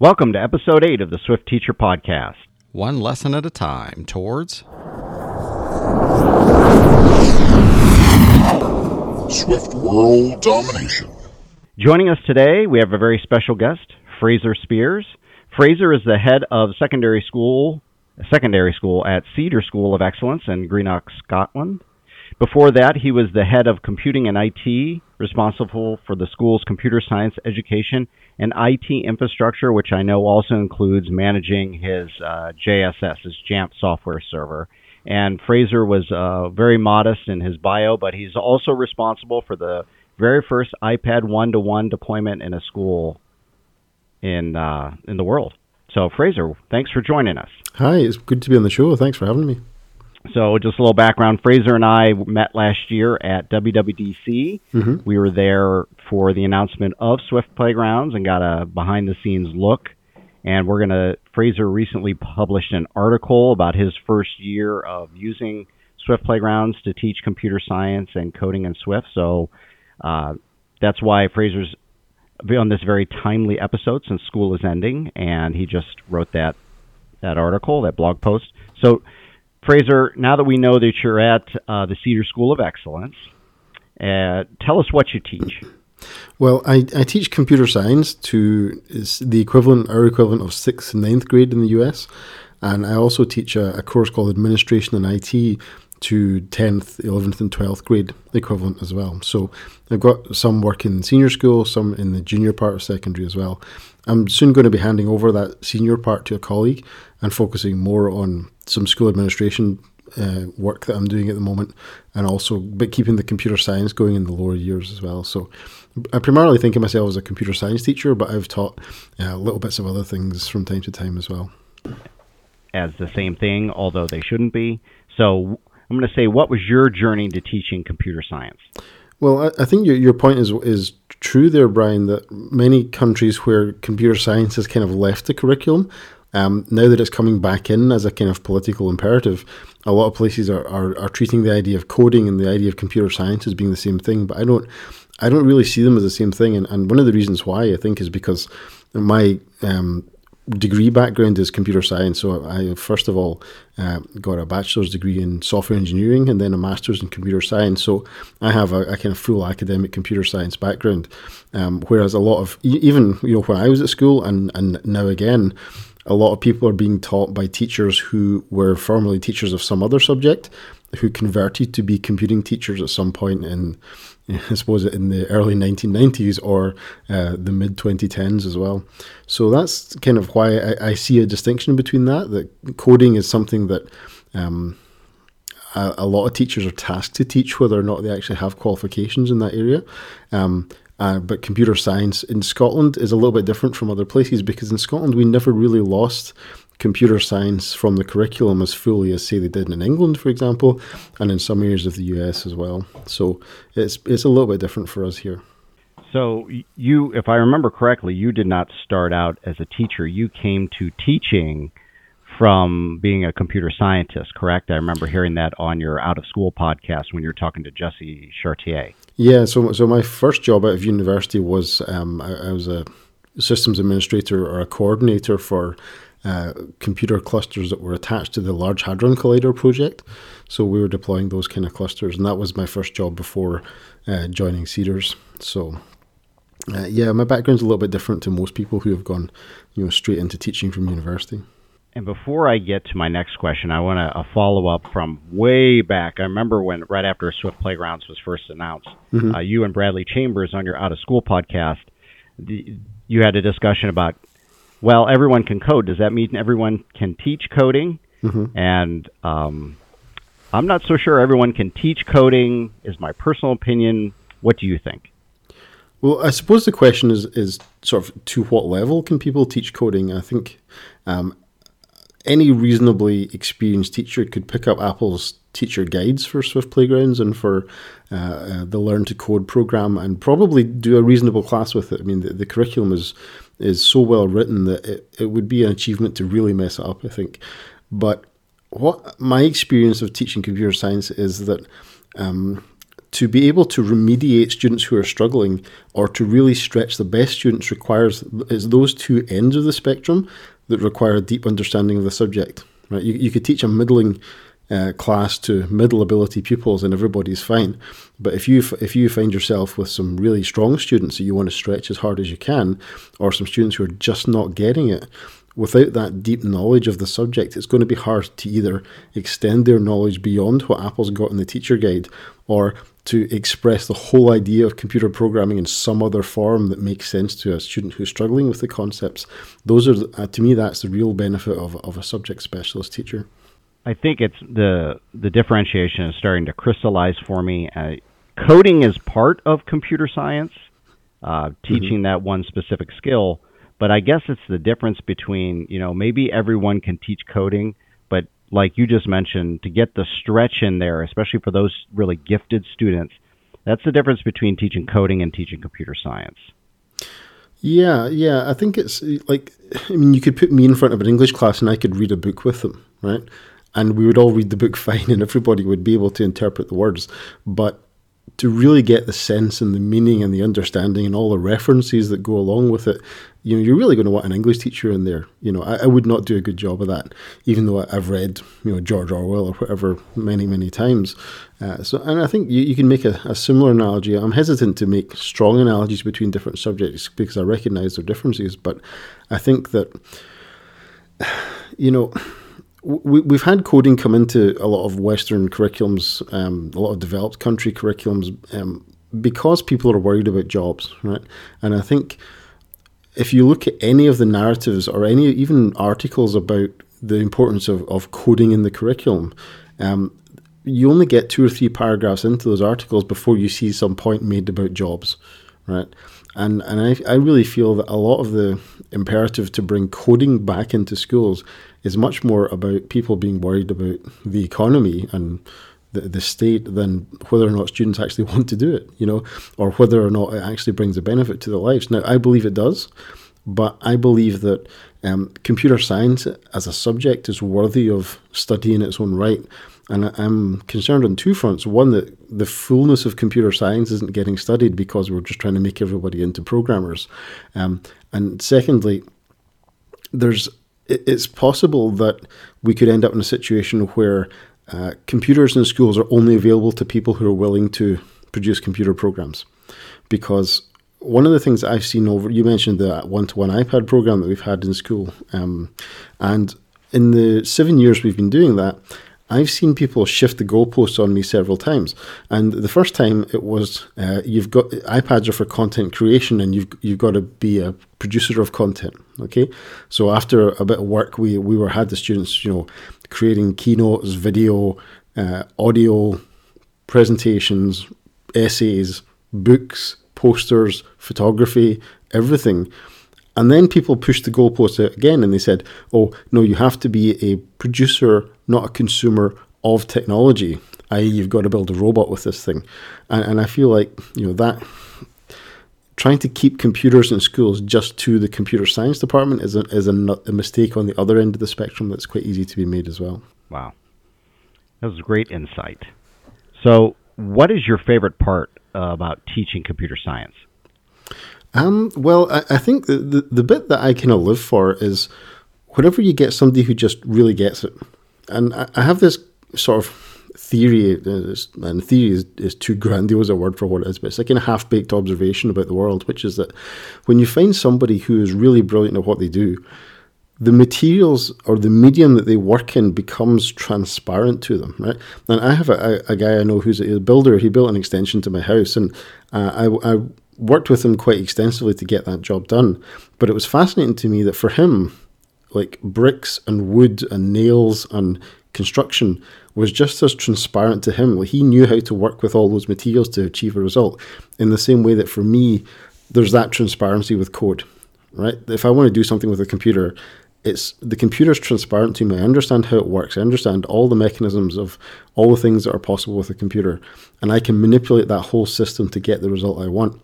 Welcome to episode 8 of the Swift Teacher Podcast. One lesson at a time towards Swift World Domination. Joining us today, we have a very special guest, Fraser Speirs. Fraser is the head of secondary school, secondary school at Cedars School of Excellence in Greenock, Scotland. Before that, he was the head of computing and IT, responsible for the school's computer science education and IT infrastructure, which I know also includes managing his uh, JSS, his Jamf software server. And Fraser was uh, very modest in his bio, but he's also responsible for the very first iPad one-to-one deployment in a school in uh, in the world. So, Fraser, thanks for joining us. Hi, it's good to be on the show. Thanks for having me. So, just a little background. Fraser and I met last year at WWDC. Mm-hmm. We were there for the announcement of Swift Playgrounds and got a behind the scenes look. And we're going to, Fraser recently published an article about his first year of using Swift Playgrounds to teach computer science and coding in Swift. So, uh, that's why Fraser's on this very timely episode since school is ending, and he just wrote that that article, that blog post. So, Fraser, now that we know that you're at uh, the Cedars School of Excellence, uh, tell us what you teach. Well, I, I teach computer science to the equivalent, our equivalent of sixth and ninth grade in the US, and I also teach a, a course called Administration and IT to 10th, 11th, and 12th grade equivalent as well. So I've got some work in senior school, some in the junior part of secondary as well. I'm soon going to be handing over that senior part to a colleague and focusing more on some school administration uh, work that I'm doing at the moment, and also but keeping the computer science going in the lower years as well. So I primarily think of myself as a computer science teacher, but I've taught uh, little bits of other things from time to time as well. As the same thing, although they shouldn't be. So I'm going to say, what was your journey to teaching computer science? Well, I, I think your, your point is is true there, Brian. That many countries where computer science has kind of left the curriculum, um, now that it's coming back in as a kind of political imperative, a lot of places are, are, are treating the idea of coding and the idea of computer science as being the same thing. But I don't, I don't really see them as the same thing. And, and one of the reasons why I think is because my um, degree background is computer science. So I first of all uh, got a bachelor's degree in software engineering and then a master's in computer science. So I have a, a kind of full academic computer science background. Um, whereas a lot of even you know when I was at school and and now again a lot of people are being taught by teachers who were formerly teachers of some other subject who converted to be computing teachers at some point in, I suppose, in the early 1990s or uh, the mid 2010s as well. So that's kind of why I, I, see a distinction between that. That coding is something that um, a, a, lot of teachers are tasked to teach, whether or not they actually have qualifications in that area. Um, uh, but computer science in Scotland is a little bit different from other places because in Scotland we never really lost computer science from the curriculum as fully as say they did in England, for example, and in some areas of the US as well. So it's it's a little bit different for us here. So you, if I remember correctly, you did not start out as a teacher. You came to teaching from being a computer scientist, correct? I remember hearing that on your out of school podcast when you were talking to Jesse Chartier. Yeah, so so my first job out of university was um, I, I, was a systems administrator or a coordinator for uh, computer clusters that were attached to the Large Hadron Collider project. So we were deploying those kind of clusters, and that was my first job before uh, joining Cedars. So. Uh, yeah, my background's a little bit different to most people who have gone, you know, straight into teaching from university. And before I get to my next question, I want a, a follow up from way back. I remember when right after Swift Playgrounds was first announced, mm-hmm. uh, you and Bradley Chambers on your Out of School podcast, the, you had a discussion about, well, everyone can code. Does that mean everyone can teach coding? Mm-hmm. And um, I'm not so sure everyone can teach coding. Is my personal opinion. What do you think? Well, I suppose the question is is sort of to what level can people teach coding? I think um, any reasonably experienced teacher could pick up Apple's teacher guides for Swift Playgrounds and for uh, uh, the Learn to Code program and probably do a reasonable class with it. I mean, the, the curriculum is is so well written that it, it would be an achievement to really mess it up, I think. But what my experience of teaching computer science is that um, to be able to remediate students who are struggling or to really stretch the best students requires is those two ends of the spectrum that require a deep understanding of the subject. Right? You, you could teach a middling uh, class to middle ability pupils and everybody's fine. But if you if you find yourself with some really strong students that you want to stretch as hard as you can, or some students who are just not getting it, without that deep knowledge of the subject, it's going to be hard to either extend their knowledge beyond what Apple's got in the teacher guide, or to express the whole idea of computer programming in some other form that makes sense to a student who's struggling with the concepts. Those are, uh, to me, that's the real benefit of, of a subject specialist teacher. I think it's the the differentiation is starting to crystallize for me. Uh, coding is part of computer science, uh, teaching mm-hmm. that one specific skill. But I guess it's the difference between you know maybe everyone can teach coding, but like you just mentioned, to get the stretch in there, especially for those really gifted students, that's the difference between teaching coding and teaching computer science. Yeah, yeah. I think it's like, I mean, you could put me in front of an English class and I could read a book with them, right? And we would all read the book fine and everybody would be able to interpret the words. But to really get the sense and the meaning and the understanding and all the references that go along with it, you know, you're really going to want an English teacher in there. You know, I, I would not do a good job of that, even though I've read, you know, George Orwell or whatever many, many times. Uh, so, and I think you, you can make a, a, similar analogy. I'm hesitant to make strong analogies between different subjects because I recognize their differences, but I think that, you know, we, we've had coding come into a lot of Western curriculums, um, a lot of developed country curriculums, um, because people are worried about jobs, right? And I think if you look at any of the narratives or any even articles about the importance of, of coding in the curriculum, um, you only get two or three paragraphs into those articles before you see some point made about jobs, right? And and I, I really feel that a lot of the imperative to bring coding back into schools is much more about people being worried about the economy and the, the state than whether or not students actually want to do it, you know, or whether or not it actually brings a benefit to their lives. Now, I believe it does, but I believe that um, computer science as a subject is worthy of study in its own right. And I'm concerned on two fronts. One, that the fullness of computer science isn't getting studied because we're just trying to make everybody into programmers. Um, and secondly, there's it's possible that we could end up in a situation where uh, computers in schools are only available to people who are willing to produce computer programs. Because one of the things I've seen over, you mentioned the one to one iPad program that we've had in school. Um, and in the seven years we've been doing that, I've seen people shift the goalposts on me several times. And the first time it was uh, you've got iPads are for content creation, and you've you've got to be a producer of content. Okay, so after a bit of work, we we were had the students you know creating keynotes, video, uh, audio, presentations, essays, books, posters, photography, everything. And then people pushed the goalposts out again and they said, oh, no, you have to be a producer, not a consumer of technology, i.e., you've got to build a robot with this thing. And, and I feel like, you know, that trying to keep computers in schools just to the computer science department is a, is a, a mistake on the other end of the spectrum that's quite easy to be made as well. Wow. That was great insight. So, what is your favorite part about teaching computer science? Um, well, I, I think the, the, the bit that I kind of live for is whenever you get somebody who just really gets it. And I, I have this sort of theory, uh, and theory is, is too grandiose a word for what it is, but it's like a half baked observation about the world, which is that when you find somebody who is really brilliant at what they do, the materials or the medium that they work in becomes transparent to them, right? And I have a, a, guy I know who's a builder. He built an extension to my house, and uh, I, I worked with him quite extensively to get that job done. But it was fascinating to me that for him, like bricks and wood and nails and construction was just as transparent to him. Like he knew how to work with all those materials to achieve a result. In the same way that for me, there's that transparency with code, right? If I want to do something with a computer, it's the computer's transparent to me. I understand how it works. I understand all the mechanisms of all the things that are possible with a computer, and I can manipulate that whole system to get the result I want.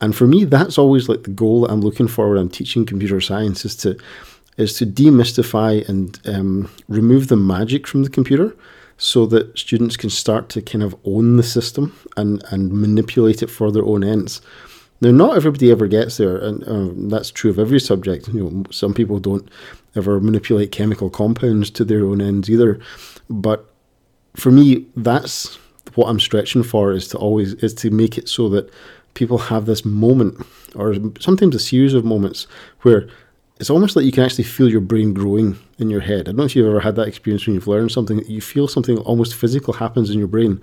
And for me, that's always like the goal that I'm looking for when I'm teaching computer science is to is to demystify and um, remove the magic from the computer so that students can start to kind of own the system and, and manipulate it for their own ends. Now, not everybody ever gets there, and um, that's true of every subject. You know, some people don't ever manipulate chemical compounds to their own ends either. But for me, that's what I'm stretching for is to always is to make it so that people have this moment, or sometimes a series of moments where it's almost like you can actually feel your brain growing in your head. I don't know if you've ever had that experience when you've learned something, you feel something almost physical happens in your brain,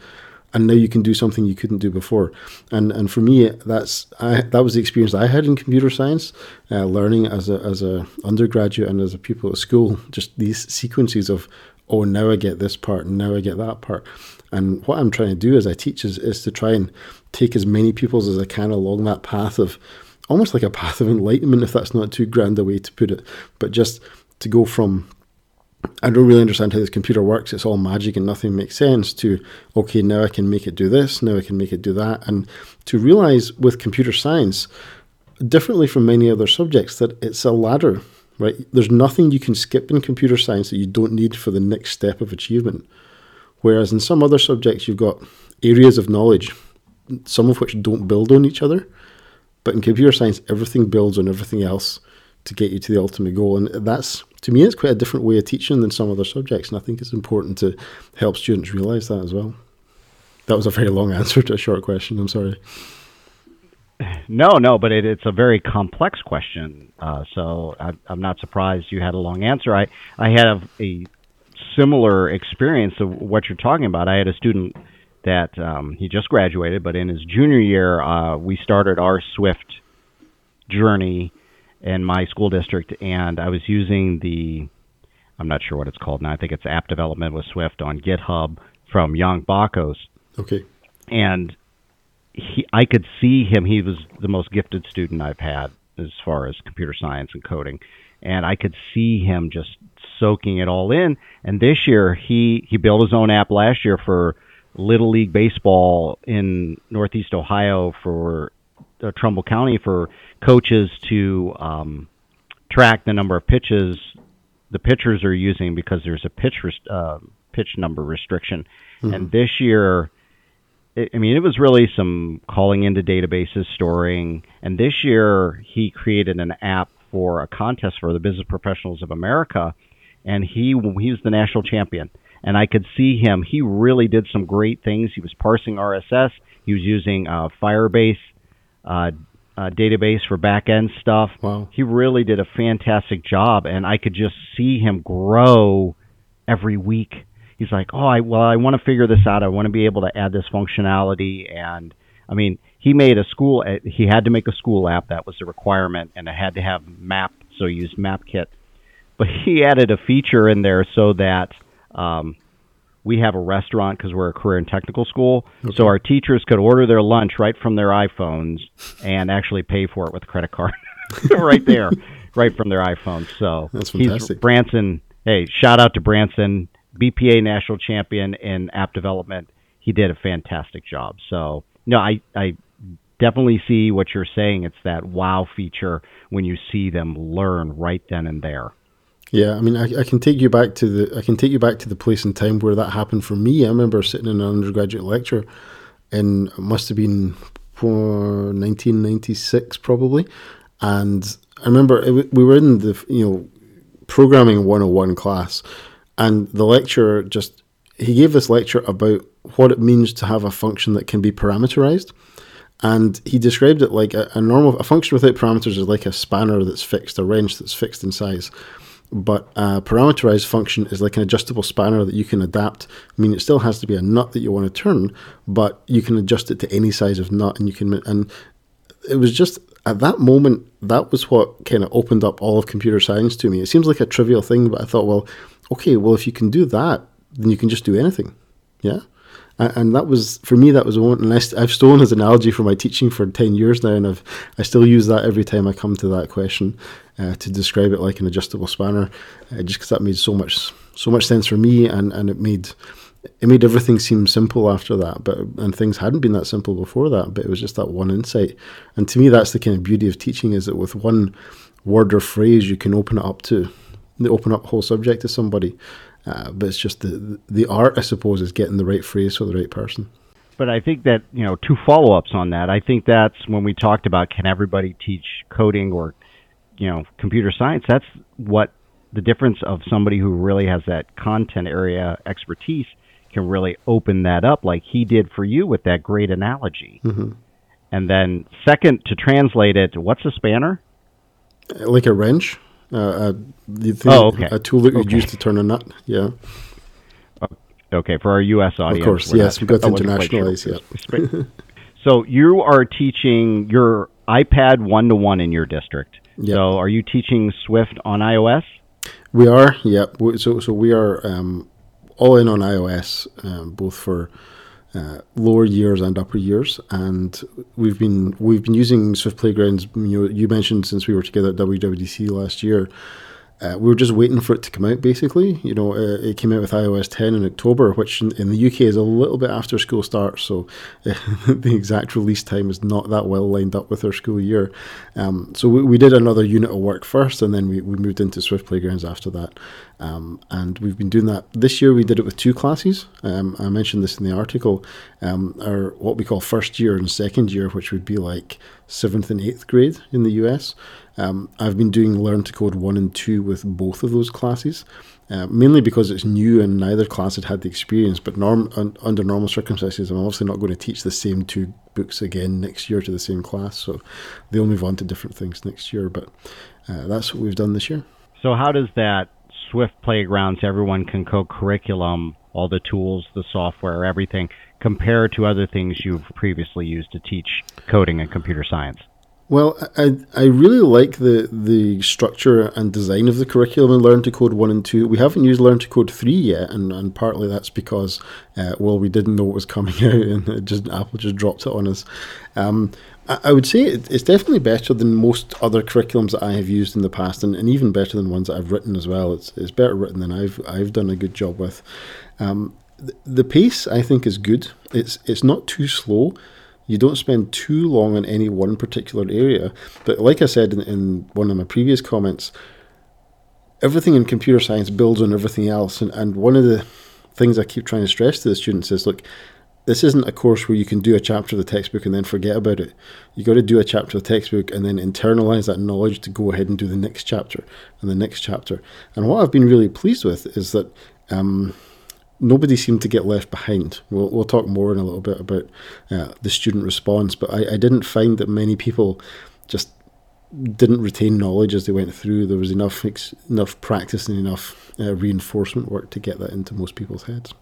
and now you can do something you couldn't do before. And and for me, that's I, that was the experience I had in computer science, uh, learning as a as a undergraduate and as a pupil at school. Just these sequences of oh now I get this part, and now I get that part. And what I'm trying to do as I teach is, is to try and take as many pupils as I can along that path of almost like a path of enlightenment, if that's not too grand a way to put it, but just to go from I don't really understand how this computer works. It's all magic and nothing makes sense. To okay, now I can make it do this. Now I can make it do that. And to realize with computer science, differently from many other subjects, that it's a ladder. Right? There's nothing you can skip in computer science that you don't need for the next step of achievement. Whereas in some other subjects, you've got areas of knowledge, some of which don't build on each other. But in computer science, everything builds on everything else to get you to the ultimate goal. And that's, to me, it's quite a different way of teaching than some other subjects. And I think it's important to help students realize that as well. That was a very long answer to a short question. I'm sorry. No, no, but it, it's a very complex question. Uh, so I, am not surprised you had a long answer. I, I had a, a similar experience of what you're talking about. I had a student that um, he just graduated, but in his junior year, uh, we started our Swift journey in my school district, and I was using the I'm not sure what it's called now. I think it's app development with Swift on GitHub from Young Bakos. Okay. And he, I could see him. He was the most gifted student I've had as far as computer science and coding, and I could see him just soaking it all in. And this year, he he built his own app last year for Little League Baseball in Northeast Ohio for uh, Trumbull County for coaches to um, track the number of pitches the pitchers are using because there's a pitch rest- uh, pitch number restriction. Mm-hmm. And this year, it, I mean, it was really some calling into databases, storing. And this year, he created an app for a contest for the Business Professionals of America, and he he was the national champion. And I could see him. He really did some great things. He was parsing RSS. He was using uh, Firebase uh, uh, database for back end stuff. Wow. He really did a fantastic job, and I could just see him grow every week. He's like, oh, I well, I want to figure this out. I want to be able to add this functionality, and I mean, he made a school. Uh, he had to make a school app that was a requirement, and it had to have map. So he used MapKit, but he added a feature in there so that um, we have a restaurant because we're a career and technical school. Okay. So our teachers could order their lunch right from their iPhones and actually pay for it with a credit card right there, right from their iPhones. So that's fantastic. He's Branson, hey, shout out to Branson, BPA national champion in app development. He did a fantastic job. So no, I I definitely see what you're saying. It's that wow feature when you see them learn right then and there. Yeah, I mean, I, I, can take you back to the I can take you back to the place and time where that happened for me. I remember sitting in an undergraduate lecture, and it must have been 1996 probably, and I remember it, we were in the you know programming 101 class, and the lecturer just he gave this lecture about what it means to have a function that can be parameterized. And he described it like a, a normal a function without parameters is like a spanner that's fixed, a wrench that's fixed in size but a parameterized function is like an adjustable spanner that you can adapt. I mean, it still has to be a nut that you want to turn, but you can adjust it to any size of nut, and you can. And it was just at that moment that was what kind of opened up all of computer science to me. It seems like a trivial thing, but I thought, well, okay, well, if you can do that, then you can just do anything. Yeah and that was for me that was one and I, have stolen his analogy for my teaching for 10 years now and I've, I still use that every time I come to that question uh, to describe it like an adjustable spanner uh, just because that made so much so much sense for me and, and it made it made everything seem simple after that but and things hadn't been that simple before that but it was just that one insight. And to me that's the kind of beauty of teaching is that with one word or phrase you can open it up to open up whole subject to somebody Uh, but it's just the the art, I suppose, is getting the right phrase for the right person. But I think that you know two follow ups on that. I think that's when we talked about can everybody teach coding or you know computer science. That's what the difference of somebody who really has that content area expertise can really open that up, like he did for you with that great analogy. Mm-hmm. And then second to translate it, what's a spanner? Like a wrench, uh, a, the thing, Oh, okay. a tool that you'd Okay. use to turn a nut. Yeah. Okay, for our U.S. audience, Of course, yes, we've got to I wasn't sure. internationalize, so you are teaching your iPad one to one in your district. Yep. So are you teaching Swift on iOS? We are, Yep. So, so we are um, all in on iOS, um, both for uh, lower years and upper years, and we've been we've been using Swift Playgrounds. You know, you mentioned since we were together at WWDC last year. Uh, we were just waiting for it to come out, basically. You know, uh, it came out with iOS 10 in October, which in, in the UK is a little bit after school starts, so the exact release time is not that well lined up with our school year. Um, so we, we did another unit of work first, and then we, we moved into Swift Playgrounds after that. Um, and we've been doing that this year. We did it with two classes. Um, I mentioned this in the article. Um, our what we call first year and second year, which would be like seventh and eighth grade in the US. Um, I've been doing Learn to Code 1 and 2 with both of those classes, uh, mainly because it's new and neither class had had the experience. But norm, un, under normal circumstances, I'm obviously not going to teach the same two books again next year to the same class. So they'll move on to different things next year. But uh, that's what we've done this year. So how does that Swift Playgrounds, everyone can code curriculum, all the tools, the software, everything, compare to other things you've previously used to teach coding and computer science? Well, I I really like the the structure and design of the curriculum in Learn to Code one and two. We haven't used Learn to Code three yet, and, and partly that's because uh, well we didn't know it was coming out, and just Apple just dropped it on us. Um, I, I would say it, it's definitely better than most other curriculums that I have used in the past, and, and even better than ones that I've written as well. It's it's better written than I've I've done a good job with. Um, the, pace I think is good. It's it's not too slow you don't spend too long on any one particular area. But like I said in, in one of my previous comments, everything in computer science builds on everything else. And, and one of the things I keep trying to stress to the students is look, this isn't a course where you can do a chapter of the textbook and then forget about it. You got to do a chapter of the textbook and then internalize that knowledge to go ahead and do the next chapter and the next chapter. And what I've been really pleased with is that um, nobody seemed to get left behind. We'll, we'll talk more in a little bit about uh, the student response, but I, I didn't find that many people just didn't retain knowledge as they went through. There was enough ex- enough practice and enough uh, reinforcement work to get that into most people's heads.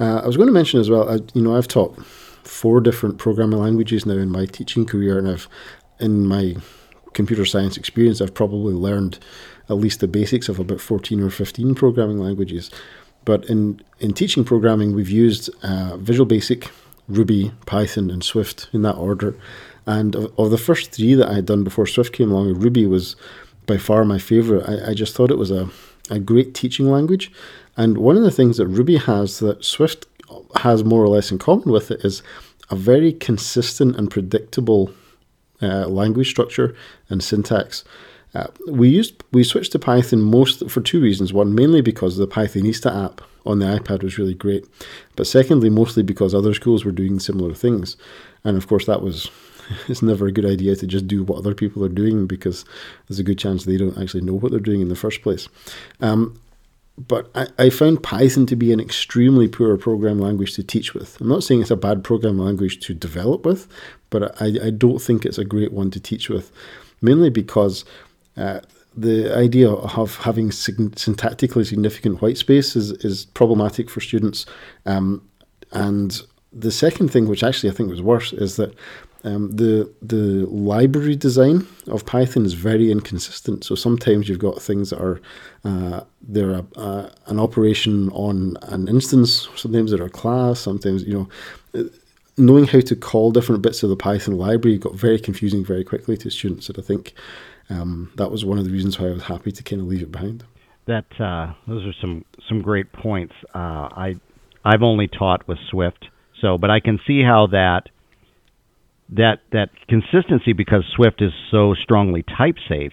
Uh, I was going to mention as well. I, you know, I've taught four different programming languages now in my teaching career, and I've in my computer science experience, I've probably learned at least the basics of about fourteen or fifteen programming languages. But in, in teaching programming, we've used uh, Visual Basic, Ruby, Python, and Swift in that order. And of, of the first three that I had done before Swift came along, Ruby was by far my favorite. I, I just thought it was a, a great teaching language. And one of the things that Ruby has that Swift has more or less in common with it is a very consistent and predictable uh, language structure and syntax. Uh, we used we switched to Python most for two reasons. One, mainly because the Pythonista app on the iPad was really great, but secondly, mostly because other schools were doing similar things, and of course that was it's never a good idea to just do what other people are doing because there's a good chance they don't actually know what they're doing in the first place. Um, but I, I found Python to be an extremely poor program language to teach with. I'm not saying it's a bad program language to develop with, but I, I don't think it's a great one to teach with, mainly because uh, the idea of having syntactically significant white space is, is problematic for students. Um, and the second thing, which actually I think was worse, is that um, the the library design of Python is very inconsistent. So sometimes you've got things that are uh, they're a, uh, an operation on an instance. Sometimes they're a class. Sometimes you know knowing how to call different bits of the Python library got very confusing very quickly to students. And I think um, that was one of the reasons why I was happy to kind of leave it behind. That uh, those are some some great points. Uh, I I've only taught with Swift, so but I can see how that that that consistency because Swift is so strongly type safe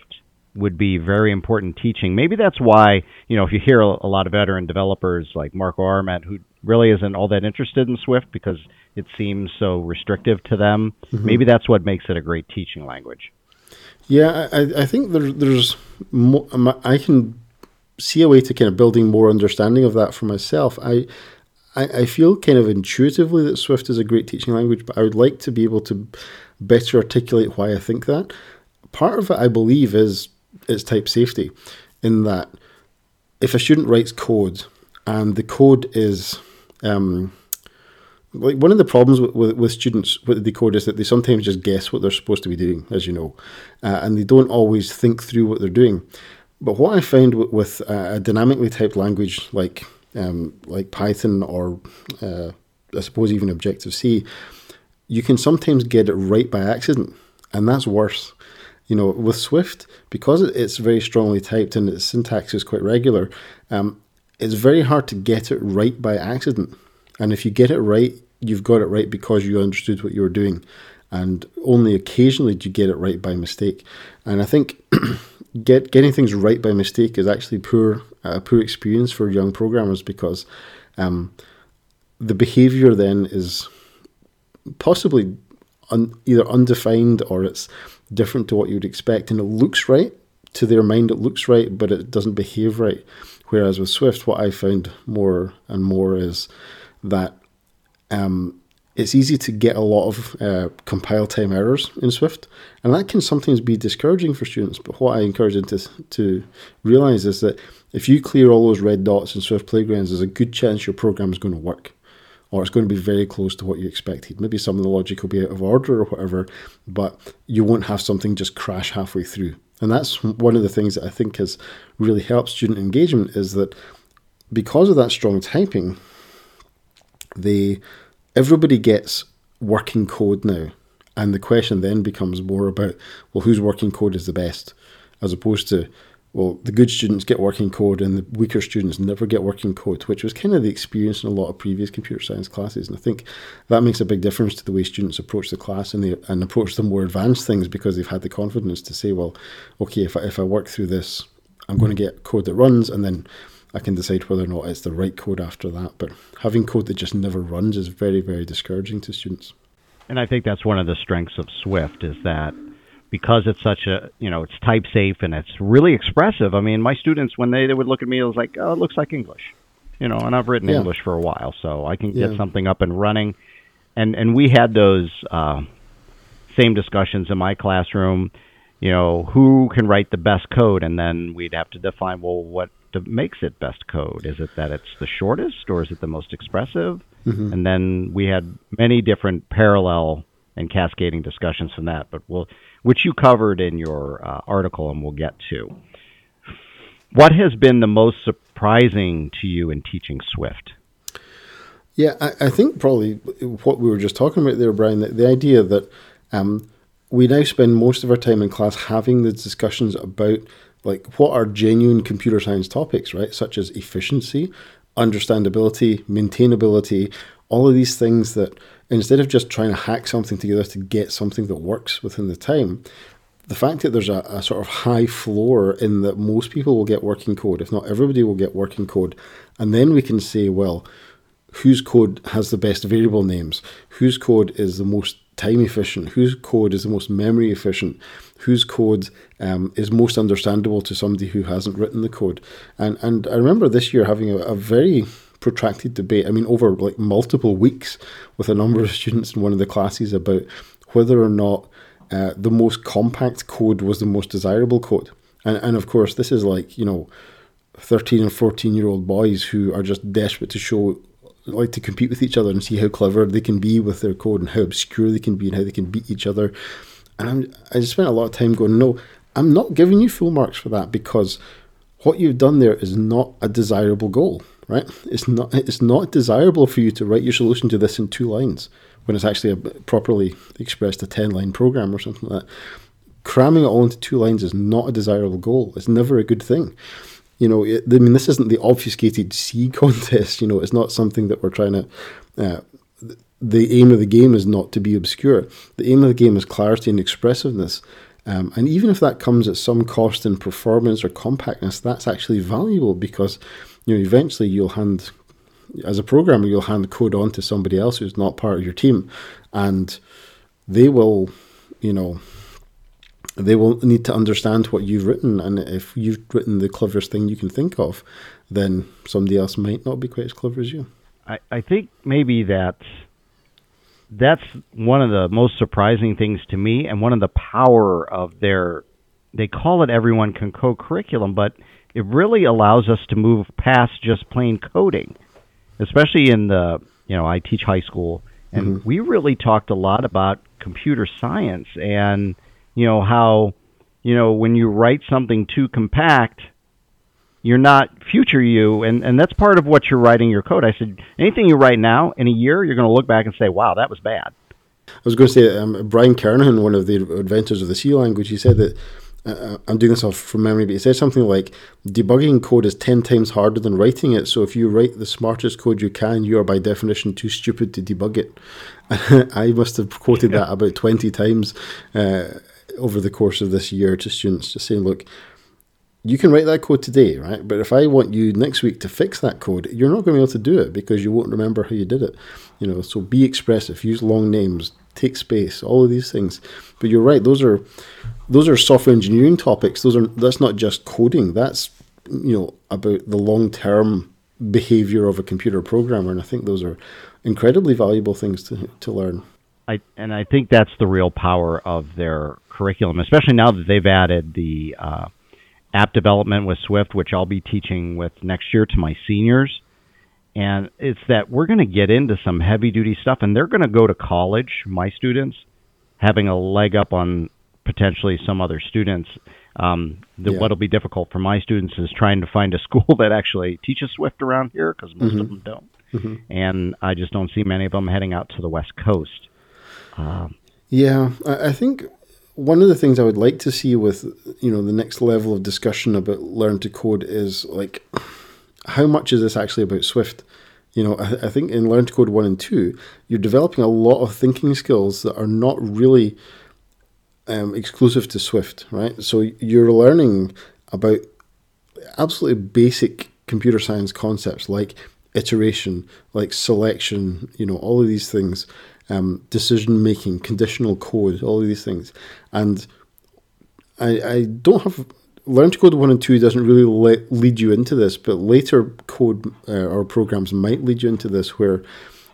would be very important teaching. Maybe that's why, you know, if you hear a, a lot of veteran developers like Marco Arment, who really isn't all that interested in Swift because it seems so restrictive to them, mm-hmm. maybe that's what makes it a great teaching language. Yeah, I, I think there, there's more, I can see a way to kind of building more understanding of that for myself. I, I, I feel kind of intuitively that Swift is a great teaching language, but I would like to be able to better articulate why I think that. Part of it, I believe, is it's type safety, in that if a student writes code and the code is um, like one of the problems with, with, with, students with the code is that they sometimes just guess what they're supposed to be doing, as you know, uh, and they don't always think through what they're doing. But what I found with, with a dynamically typed language like um, like Python or uh, I suppose even Objective C, you can sometimes get it right by accident, and that's worse. You know, with Swift, because it's very strongly typed and its syntax is quite regular, um, it's very hard to get it right by accident. And if you get it right, you've got it right because you understood what you were doing. And only occasionally do you get it right by mistake. And I think get getting things right by mistake is actually poor a poor experience for young programmers because um, the behavior then is possibly un, either undefined or it's different to what you would expect, and it looks right to their mind. It looks right, but it doesn't behave right. Whereas with Swift, what I found more and more is that um, it's easy to get a lot of uh, compile time errors in Swift, and that can sometimes be discouraging for students. But what I encourage them to, to realize is that if you clear all those red dots in Swift Playgrounds, there's a good chance your program is going to work, or it's going to be very close to what you expected. Maybe some of the logic will be out of order or whatever, but you won't have something just crash halfway through. And that's one of the things that I think has really helped student engagement is that because of that strong typing, they everybody gets working code now. And the question then becomes more about, well, whose working code is the best? As opposed to, well, the good students get working code and the weaker students never get working code, which was kind of the experience in a lot of previous computer science classes. And I think that makes a big difference to the way students approach the class and, they, and approach the more advanced things because they've had the confidence to say, well, okay, if I, if I work through this, I'm going to get code that runs and then I can decide whether or not it's the right code after that. But having code that just never runs is very, very discouraging to students. And I think that's one of the strengths of Swift is that because it's such a you know it's type safe and it's really expressive. I mean, my students when they, they would look at me, it was like, oh, it looks like English, you know. And I've written yeah. English for a while, so I can get yeah. something up and running. And and we had those uh, same discussions in my classroom. You know, who can write the best code, and then we'd have to define well what makes it best code? Is it that it's the shortest, or is it the most expressive? Mm-hmm. And then we had many different parallel and cascading discussions from that, but we'll, which you covered in your uh, article, and we'll get to. What has been the most surprising to you in teaching Swift? Yeah, I, I think probably what we were just talking about there, Brian, the, the idea that um, we now spend most of our time in class having the discussions about like what are genuine computer science topics, right? Such as efficiency, understandability, maintainability, all of these things that instead of just trying to hack something together to get something that works within the time, the fact that there's a, a, sort of high floor in that most people will get working code, if not everybody will get working code, and then we can say, well, whose code has the best variable names, whose code is the most time efficient, whose code is the most memory efficient, whose code um, is most understandable to somebody who hasn't written the code. And and I remember this year having a, a very protracted debate. I mean, over like multiple weeks with a number of students in one of the classes about whether or not uh, the most compact code was the most desirable code. And and of course, this is like you know. 13 and 14 year old boys who are just desperate to show like to compete with each other and see how clever they can be with their code and how obscure they can be and how they can beat each other. And I'm, I just spent a lot of time going, no, I'm not giving you full marks for that because what you've done there is not a desirable goal, right? It's not it's not desirable for you to write your solution to this in two lines when it's actually a properly expressed a ten line program or something like that. Cramming it all into two lines is not a desirable goal. It's never a good thing. You know, it, I mean, this isn't the obfuscated C contest. You know, it's not something that we're trying to. Uh, the aim of the game is not to be obscure. The aim of the game is clarity and expressiveness. Um, and even if that comes at some cost in performance or compactness, that's actually valuable because you know eventually you'll hand as a programmer you'll hand the code on to somebody else who's not part of your team, and they will, you know, they will need to understand what you've written. And if you've written the cleverest thing you can think of, then somebody else might not be quite as clever as you. I, I think maybe that that's one of the most surprising things to me and one of the power of their they call it everyone can code curriculum but it really allows us to move past just plain coding especially in the you know i teach high school and mm-hmm. we really talked a lot about computer science and you know how you know when you write something too compact you're not future you and and that's part of what you're writing your code i said anything you write now in a year you're going to look back and say wow that was bad i was going to say um, brian kernighan one of the inventors of the c language he said that uh, I'm doing this off from memory, but he said something like debugging code is 10 times harder than writing it. So if you write the smartest code you can, you are by definition too stupid to debug it. I must have quoted that about 20 times uh, over the course of this year to students, just saying, look, you can write that code today, right? But if I want you next week to fix that code, you're not going to be able to do it because you won't remember how you did it. You know, so be expressive, use long names, take space, all of these things. But you're right; those are those are software engineering topics. Those are that's not just coding. That's you know about the long term behavior of a computer programmer, and I think those are incredibly valuable things to to learn. I and I think that's the real power of their curriculum, especially now that they've added the uh, app development with Swift, which I'll be teaching with next year to my seniors. And it's that we're going to get into some heavy duty stuff, and they're going to go to college, my students, having a leg up on potentially some other students. Um, the, yeah. What'll be difficult for my students is trying to find a school that actually teaches Swift around here because most mm-hmm. of them don't. Mm-hmm. And I just don't see many of them heading out to the West Coast. Um, yeah, I think one of the things I would like to see with you know the next level of discussion about learn to code is like how much is this actually about Swift? You know, I, I think in Learn to Code one and two, you're developing a lot of thinking skills that are not really um, exclusive to Swift, right? So you're learning about absolutely basic computer science concepts like iteration, like selection, you know, all of these things um, decision making, conditional code, all of these things. And I, I don't have learn to code one and two doesn't really lead you into this, but later code uh, or programs might lead you into this where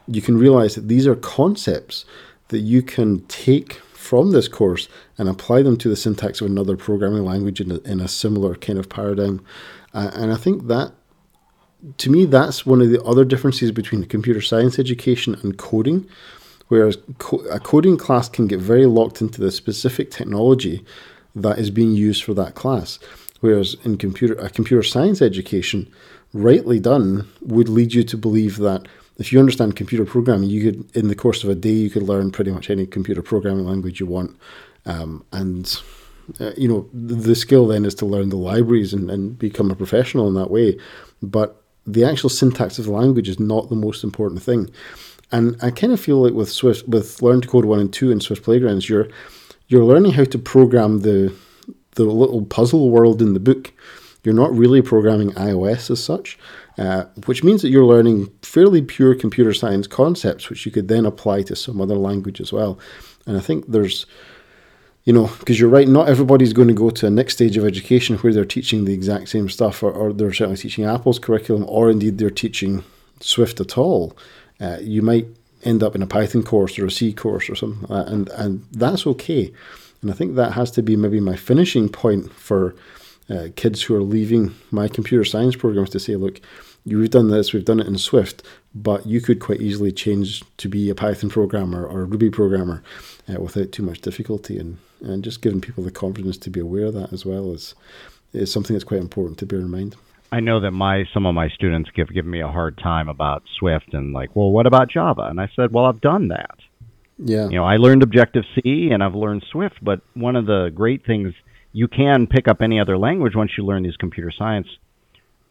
you can realize that these are concepts that you can take from this course and apply them to the syntax of another programming language in a, in a similar kind of paradigm. Uh, and I think that, to me, that's one of the other differences between computer science education and coding Whereas co- a coding class can get very locked into the specific technology that is being used for that class. Whereas in computer a computer science education, rightly done, would lead you to believe that if you understand computer programming, you could in the course of a day you could learn pretty much any computer programming language you want, um, and uh, you know the skill then is to learn the libraries and, and become a professional in that way. But the actual syntax of the language is not the most important thing. And I kind of feel like with Swift, with Learn to Code one and two in Swift Playgrounds, you're you're learning how to program the the little puzzle world in the book. You're not really programming iOS as such, uh, which means that you're learning fairly pure computer science concepts, which you could then apply to some other language as well. And I think there's, you know, because you're right, not everybody's going to go to a next stage of education where they're teaching the exact same stuff, or, or they're certainly teaching Apple's curriculum, or indeed they're teaching Swift at all uh, you might end up in a Python course or a C course or something, like and and that's okay. And I think that has to be maybe my finishing point for uh, kids who are leaving my computer science programs to say, look, you've done this, we've done it in Swift, but you could quite easily change to be a Python programmer or a Ruby programmer uh, without too much difficulty. And, and just giving people the confidence to be aware of that as well is, is something that's quite important to bear in mind. I know that my some of my students give give me a hard time about Swift and like, well, what about Java? And I said, well, I've done that. Yeah. You know, I learned Objective C and I've learned Swift, but one of the great things you can pick up any other language once you learn these computer science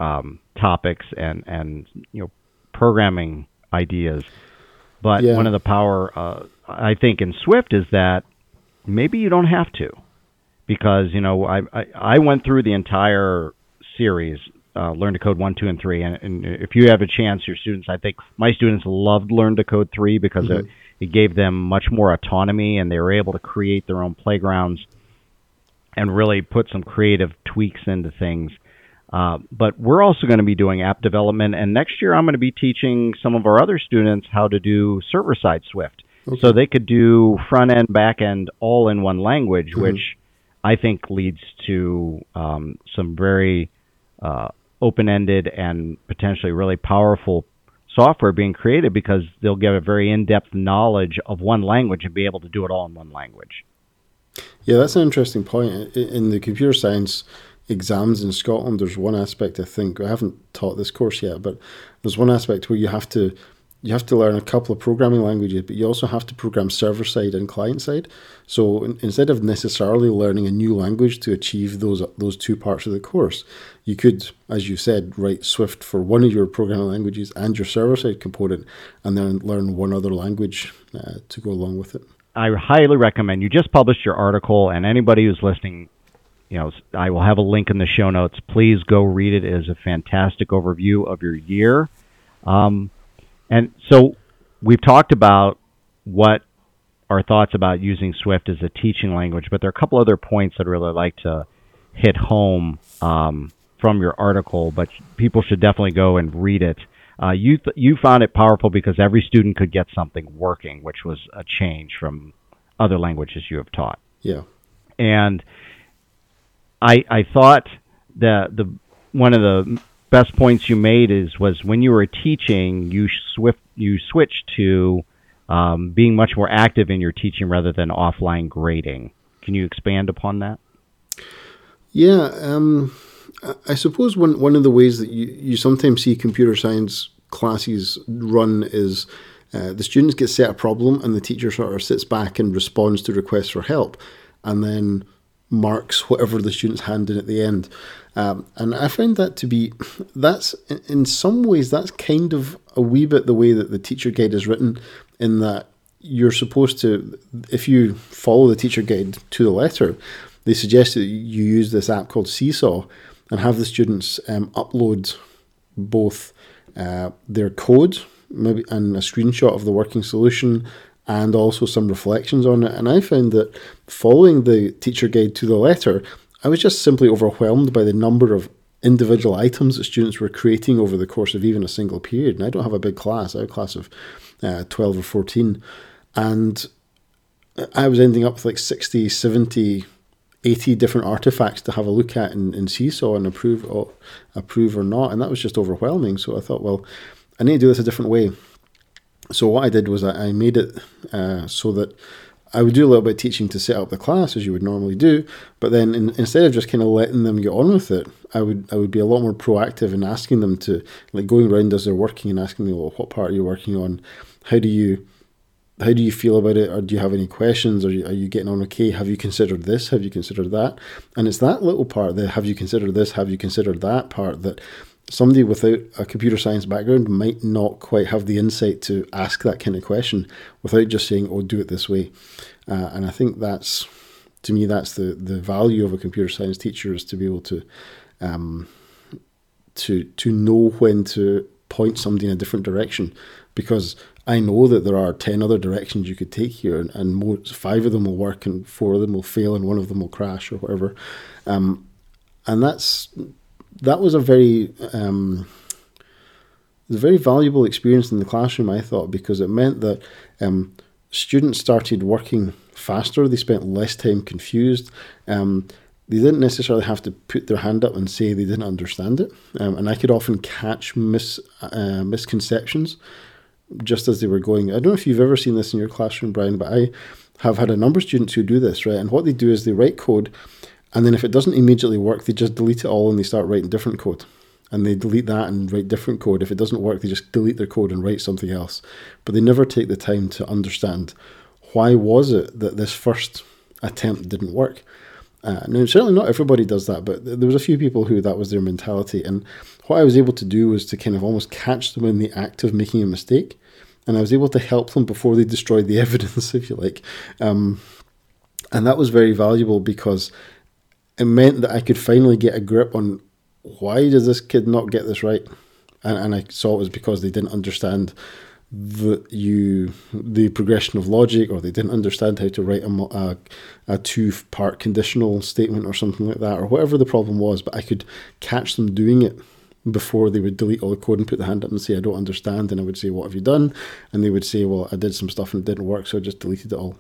um, topics and and you know programming ideas. But yeah. one of the power uh, I think in Swift is that maybe you don't have to. because you know I I, I went through the entire series, uh, Learn to Code one, two, and three, and, and if you have a chance, your students, I think my students loved Learn to Code three because Mm-hmm. it it gave them much more autonomy and they were able to create their own playgrounds and really put some creative tweaks into things. Uh, but we're also going to be doing app development, and next year I'm going to be teaching some of our other students how to do server side Swift, so they could do front end, back end, all in one language, which I think leads to um, some very uh, open ended and potentially really powerful software being created because they'll get a very in depth knowledge of one language and be able to do it all in one language. Yeah, that's an interesting point. In the computer science exams in Scotland, there's one aspect I think I haven't taught this course yet, but there's one aspect where you have to you have to learn a couple of programming languages, but you also have to program server side and client side. So in, instead of necessarily learning a new language to achieve those those two parts of the course, you could, as you said, write Swift for one of your programming languages and your server side component, and then learn one other language uh, to go along with it. I highly recommend you just published your article, and anybody who's listening, you know, I will have a link in the show notes. Please go read it. It is a fantastic overview of your year. Um, and so we've talked about what our thoughts about using Swift as a teaching language, but there are a couple other points that I'd really like to hit home um, from your article. But people should definitely go and read it. Uh, you th- you found it powerful because every student could get something working, which was a change from other languages you have taught Yeah. and I I thought that the one of the best points you made is was when you were teaching you swift you switched to um, being much more active in your teaching rather than offline grading. Can you expand upon that? Yeah, um, I- suppose one one of the ways that you, you sometimes see computer science classes run is uh, the students get set a problem and the teacher sort of sits back and responds to requests for help, and then marks whatever the students hand in at the end. Um, and I find that to be that's in- some ways that's kind of a wee bit the way that the teacher guide is written, in that you're supposed to if you follow the teacher guide to the letter they suggest that you use this app called Seesaw and have the students um, upload both uh, their code maybe and a screenshot of the working solution and also some reflections on it. And I found that following the teacher guide to the letter, I was just simply overwhelmed by the number of individual items that students were creating over the course of even a single period. And I don't have a big class, I have a class of uh, 12 or 14. And I was ending up with like 60, 70, 80 different artifacts to have a look at in, in Seesaw and approve or approve or not. And that was just overwhelming. So I thought, well, I need to do this a different way. So what I did was I made it uh, so that I would do a little bit of teaching to set up the class as you would normally do, but then in, instead of just kind of letting them get on with it, I would I would be a lot more proactive in asking them to like going around as they're working and asking me, well, what part are you working on? How do you how do you feel about it? Or do you have any questions? Or are you getting on okay? Have you considered this? Have you considered that? And it's that little part that have you considered this? Have you considered that part that somebody without a computer science background might not quite have the insight to ask that kind of question without just saying oh do it this way. Uh, and i think that's to me that's the the value of a computer science teacher is to be able to um, to to know when to point somebody in a different direction. Because I know that there are 10 other directions you could take here and, and more, five of them will work and four of them will fail and one of them will crash or whatever. Um, and that's that was a very um, a very valuable experience in the classroom I thought because it meant that um, students started working faster they spent less time confused um, they didn't necessarily have to put their hand up and say they didn't understand it um, and I could often catch mis, uh, misconceptions just as they were going. I don't know if you've ever seen this in your classroom, Brian, but I have had a number of students who do this, right? And what they do is they write code, and then if it doesn't immediately work, they just delete it all and they start writing different code. And they delete that and write different code. If it doesn't work, they just delete their code and write something else. But they never take the time to understand why was it that this first attempt didn't work. Uh, now, certainly not everybody does that, but there was a few people who that was their mentality. And what I was able to do was to kind of almost catch them in the act of making a mistake. And I was able to help them before they destroyed the evidence, if you like. Um, and that was very valuable because it meant that I could finally get a grip on why does this kid not get this right, and, and I saw it was because they didn't understand the you the progression of logic, or they didn't understand how to write a, a, a two part conditional statement or something like that, or whatever the problem was. But I could catch them doing it before they would delete all the code and put the hand up and say, I don't understand. And I would say, What have you done? And they would say, Well, I did some stuff and it didn't work, so I just deleted it all.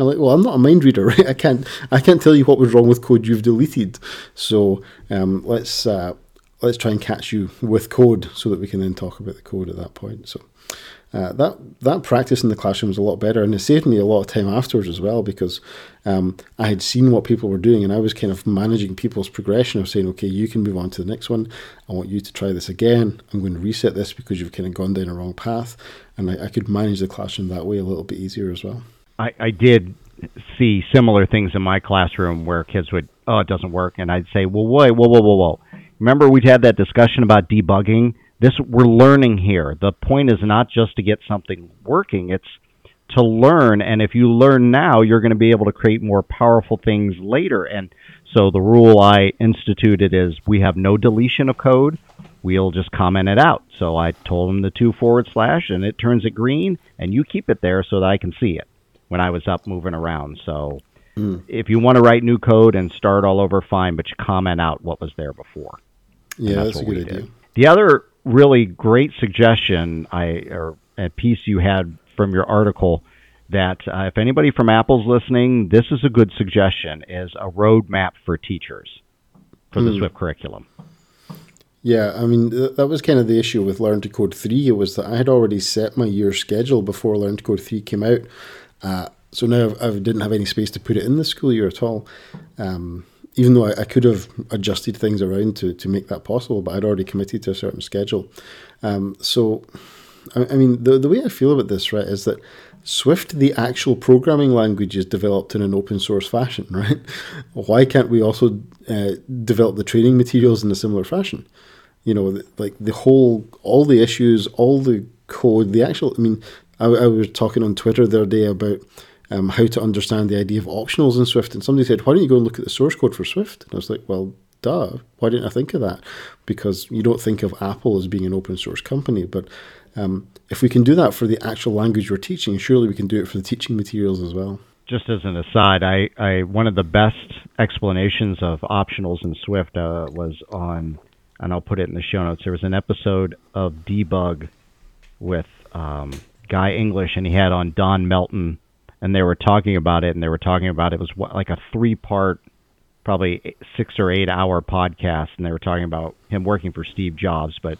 I'm like, Well, I'm not a mind reader, right? I can't I can't tell you what was wrong with code you've deleted. So um, let's uh, let's try and catch you with code so that we can then talk about the code at that point. So uh, that that practice in the classroom was a lot better, and it saved me a lot of time afterwards as well because um, I had seen what people were doing, and I was kind of managing people's progression of saying, okay, you can move on to the next one. I want you to try this again. I'm going to reset this because you've kind of gone down a wrong path, and I, I could manage the classroom that way a little bit easier as well. I, I did see similar things in my classroom where kids would, oh, it doesn't work, and I'd say, well, wait, whoa, whoa, whoa, whoa. Remember we had that discussion about debugging this we're learning here. The point is not just to get something working, it's to learn and if you learn now, you're going to be able to create more powerful things later. And so the rule I instituted is we have no deletion of code. We'll just comment it out. So I told them the two forward slash and it turns it green and you keep it there so that I can see it when I was up moving around. So mm. if you want to write new code and start all over, fine, but you comment out what was there before. Yeah, that's, that's a good idea. Did. The other really great suggestion I or a piece you had from your article that uh, if anybody from Apple's listening, this is a good suggestion is a roadmap for teachers for the mm. Swift curriculum. Yeah, I mean th- that was kind of the issue with Learn to Code three. It was that I had already set my year schedule before Learn to Code three came out, uh, so now I didn't have any space to put it in the school year at all. Um, even though I, I, could have adjusted things around to, to make that possible, but I'd already committed to a certain schedule. Um, so, I, I, mean, the, the way I feel about this, right, is that Swift, the actual programming language, is developed in an open source fashion, right? Why can't we also uh, develop the training materials in a similar fashion? You know, like the whole, all the issues, all the code, the actual, I mean, I, I was talking on Twitter the other day about um, how to understand the idea of optionals in Swift. And somebody said, why don't you go and look at the source code for Swift? And I was like, well, duh. Why didn't I think of that? Because you don't think of Apple as being an open source company. But um, if we can do that for the actual language we're teaching, surely we can do it for the teaching materials as well. Just as an aside, I, I one of the best explanations of optionals in Swift uh, was on, and I'll put it in the show notes. There was an episode of Debug with um, Guy English, and he had on Don Melton and they were talking about it, and they were talking about it was what, like a three part, probably six or eight hour podcast, and they were talking about him working for Steve Jobs. But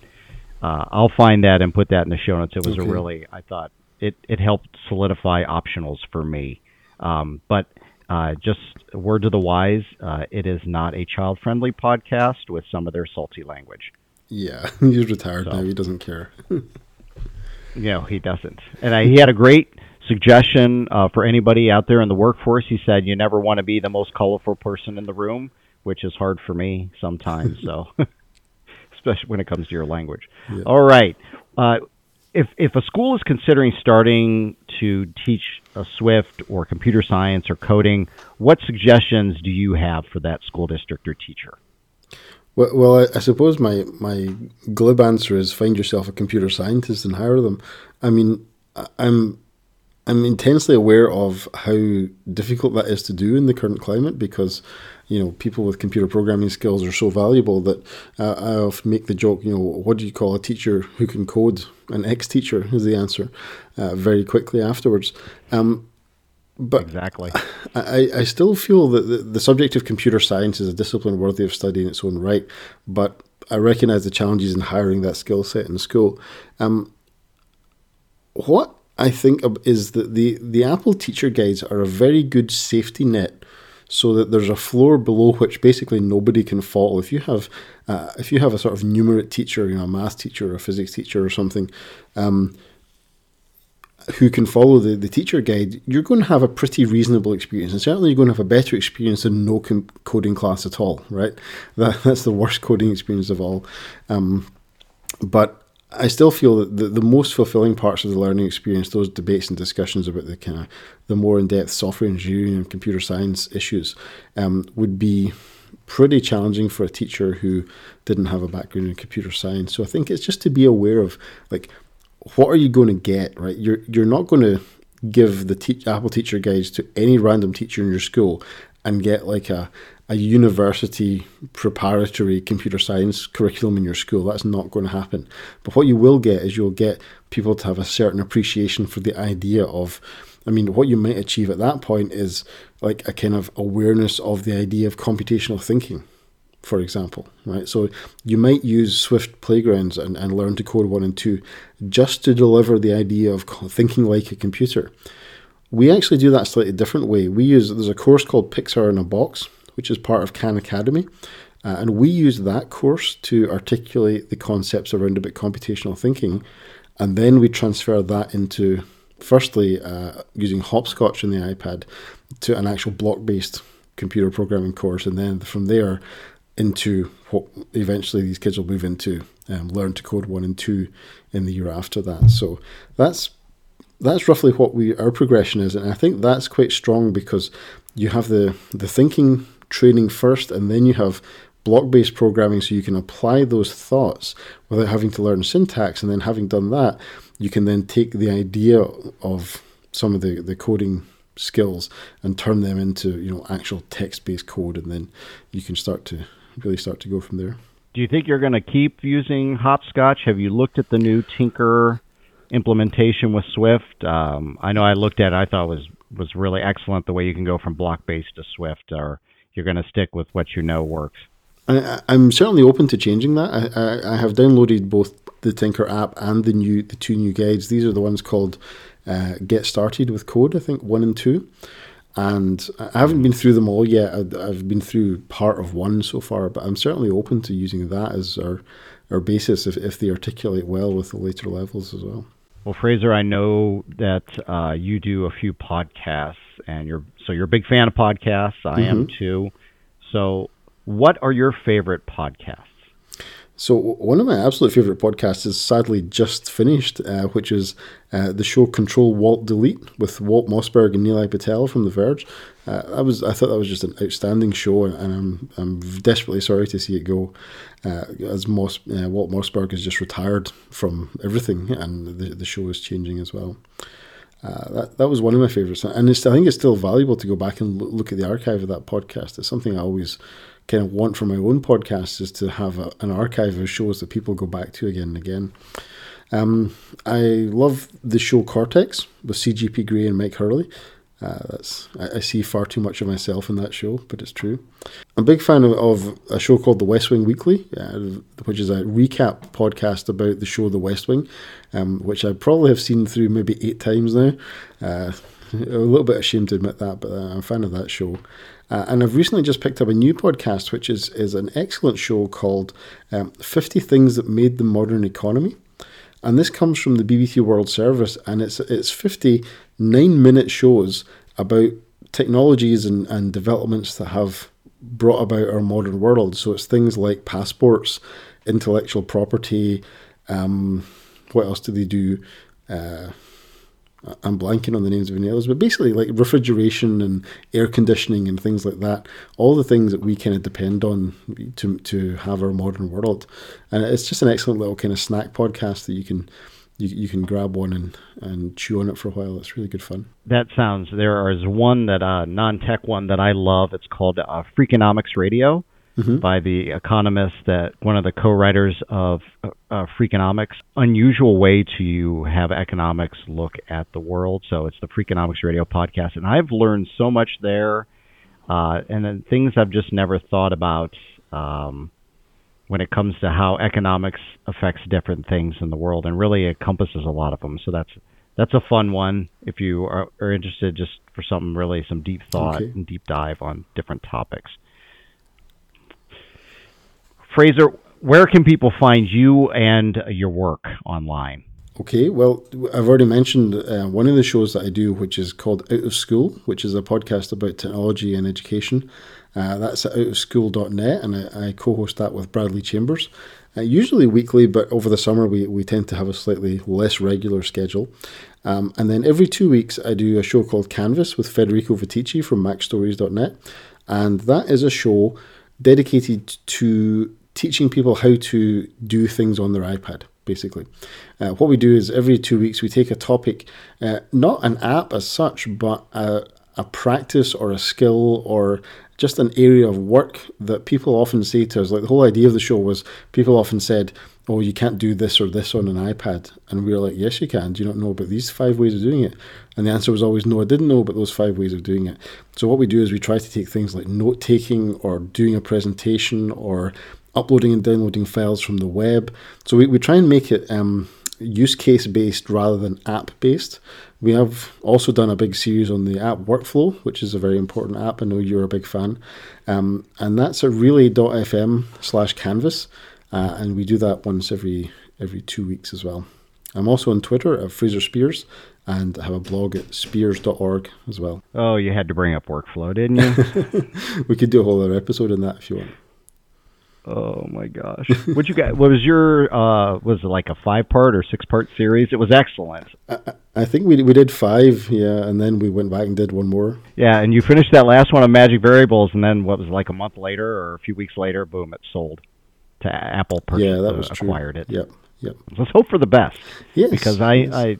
uh, I'll find that and put that in the show notes. It was okay. a really, I thought it it helped solidify optionals for me. Um, but uh, just word to the wise, uh, it is not a child friendly podcast with some of their salty language. Yeah, he's retired so, now. He doesn't care. no, he doesn't. And I, he had a great suggestion uh, for anybody out there in the workforce. He said you never want to be the most colorful person in the room, which is hard for me sometimes. so, especially when it comes to your language. Yeah. All right. Uh, if if a school is considering starting to teach a Swift or computer science or coding, what suggestions do you have for that school district or teacher? Well, well I, I, suppose my my glib answer is find yourself a computer scientist and hire them. I mean, I'm I'm intensely aware of how difficult that is to do in the current climate because, you know, people with computer programming skills are so valuable that uh, I often make the joke, you know, what do you call a teacher who can code? An ex-teacher is the answer, uh, very quickly afterwards. Um, but exactly, I, I still feel that the, the subject of computer science is a discipline worthy of study in its own right. But I recognise the challenges in hiring that skill set in school. Um, what I think is that the, the Apple teacher guides are a very good safety net so that there's a floor below which basically nobody can fall. If you have uh, if you have a sort of numerate teacher, you know, a math teacher or a physics teacher or something, um, who can follow the, the teacher guide, you're going to have a pretty reasonable experience. And certainly you're going to have a better experience than no com- coding class at all, right? That, that's the worst coding experience of all. Um, but I still feel that the, the most fulfilling parts of the learning experience, those debates and discussions about the kind of the more in depth software engineering and computer science issues, um, would be pretty challenging for a teacher who didn't have a background in computer science. So I think it's just to be aware of like what are you going to get, right? You're you're not going to give the Apple Teacher guides to any random teacher in your school and get like a a university preparatory computer science curriculum in your school. That's not going to happen. But what you will get is you'll get people to have a certain appreciation for the idea of I mean, what you might achieve at that point is like a kind of awareness of the idea of computational thinking, for example, right? So you might use Swift Playgrounds and, and learn to code one and two just to deliver the idea of thinking like a computer. We actually do that slightly different way. We use there's a course called Pixar in a Box, which is part of Khan Academy. Uh, and we use that course to articulate the concepts around about computational thinking. And then we transfer that into firstly uh, using hopscotch in the iPad to an actual block based computer programming course, and then from there into what eventually these kids will move into um, learn to code one and two in the year after that. So that's that's roughly what we our progression is, and I think that's quite strong because you have the the thinking training first, and then you have block based programming, so you can apply those thoughts without having to learn syntax, and then having done that you can then take the idea of some of the, the coding skills and turn them into you know actual text based code, and then you can start to really start to go from there. Do you think you're going to keep using Hopscotch? Have you looked at the new Tynker implementation with Swift? Um, I know I looked at it. I thought it was was really excellent the way you can go from block based to Swift, or you're going to stick with what you know works. I, am certainly open to changing that. I, I, I, have downloaded both the Tynker app and the new the two new guides. These are the ones called uh, Get Started with Code, I think one and two. And I haven't been through them all yet. I've been through part of one so far, but I'm certainly open to using that as our our basis if, if they articulate well with the later levels as well. Well, Fraser, I know that uh, you do a few podcasts, and you're so you're a big fan of podcasts. I mm-hmm. am too. So, what are your favorite podcasts? So one of my absolute favorite podcasts is sadly just finished, uh, which is uh, the show Control Walt Delete with Walt Mossberg and Nilay Patel from The Verge. Uh, I was I thought that was just an outstanding show, and I'm I'm desperately sorry to see it go, uh, as Moss, uh, Walt Mossberg has just retired from everything, and the the show is changing as well. Uh, that that was one of my favorites, and I think it's still valuable to go back and look at the archive of that podcast. It's something I always kind of want for my own podcast is to have a, an archive of shows that people go back to again and again. Um, I love the show Cortex with CGP Grey and Mike Hurley. Uh, that's I, I, see far too much of myself in that show, but it's true. I'm a big fan of, of a show called The West Wing Weekly, uh, which is a recap podcast about the show The West Wing, um, which I probably have seen through maybe eight times now. Uh, a little bit ashamed to admit that, but uh, I'm a fan of that show. Uh, and I've recently just picked up a new podcast, which is, is an excellent show called um, 50 Things That Made the Modern Economy. And this comes from the BBC World Service, and it's, it's 59 minute shows about technologies and, and developments that have brought about our modern world. So it's things like passports, intellectual property, um, what else do they do? Uh, I'm blanking on the names of any others, but basically like refrigeration and air conditioning and things like that. All the things that we kind of depend on to to have our modern world, and it's just an excellent little kind of snack podcast that you can you, you can grab one and, and chew on it for a while. It's really good fun. That sounds. There is one that uh, non tech one that I love. It's called uh, Freakonomics Radio mm-hmm. by the economist that one of the co-writers of uh, uh, Freakonomics. Unusual way to have economics look at the world. So it's the Freakonomics Radio podcast, and I've learned so much there, uh, and then things I've just never thought about. Um, when it comes to how economics affects different things in the world, and really encompasses a lot of them. So that's that's a fun one if you are, are interested just for something really some deep thought okay. and deep dive on different topics. Fraser, where can people find you and your work online? Okay, well, I've already mentioned uh, one of the shows that I do, which is called Out of School, which is a podcast about technology and education. Uh, that's at outofschool.net, and I, I co host that with Bradley Chambers. Uh, usually weekly, but over the summer we, we tend to have a slightly less regular schedule. Um, and then every two weeks I do a show called Canvas with Federico Viticci from MacStories.net. And that is a show dedicated to teaching people how to do things on their iPad. Basically, uh, what we do is every two weeks we take a topic, uh, not an app as such, but a, a practice or a skill or just an area of work that people often say to us. Like the whole idea of the show was people often said, oh, you can't do this or this on an iPad. And we were like, yes, you can. Do you not know about these five ways of doing it? And the answer was always, no, I didn't know about those five ways of doing it. So what we do is we try to take things like note taking or doing a presentation or uploading and downloading files from the web. So we, we try and make it um, use case based rather than app based. We have also done a big series on the app workflow, which is a very important app. I know you're a big fan. Um, and that's at relay.fm slash canvas. Uh, and we do that once every every two weeks as well. I'm also on Twitter at Fraser Speirs and I have a blog at speirs.org as well. Oh, you had to bring up workflow, didn't you? we could do a whole other episode on that if you want. Oh my gosh! What you got? What was your? Uh, was it like a five part or six part series? It was excellent. I, I think we we did five, yeah, and then we went back and did one more. Yeah, and you finished that last one on Magic Variables, and then what was it, like a month later or a few weeks later, boom, it sold to Apple. Purchased, yeah, that uh, was true. acquired it. Yep, yep. Let's hope for the best. Yes, because I, yes. I,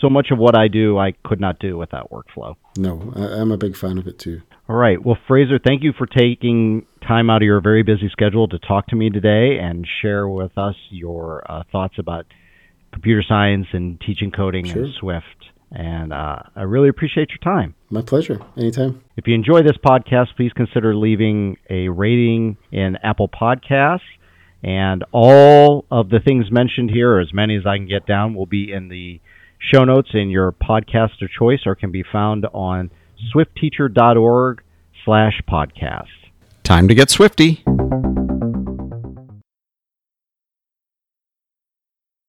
so much of what I do, I could not do without workflow. No, I, I'm a big fan of it too. All right. Well, Fraser, thank you for taking time out of your very busy schedule to talk to me today and share with us your uh, thoughts about computer science and teaching coding Sure. and Swift. And uh, I really appreciate your time. My pleasure. Anytime. If you enjoy this podcast, please consider leaving a rating in Apple Podcasts. And all of the things mentioned here, or as many as I can get down, will be in the show notes in your podcast of choice or can be found on swiftteacher.org slash podcast. Time to get swifty.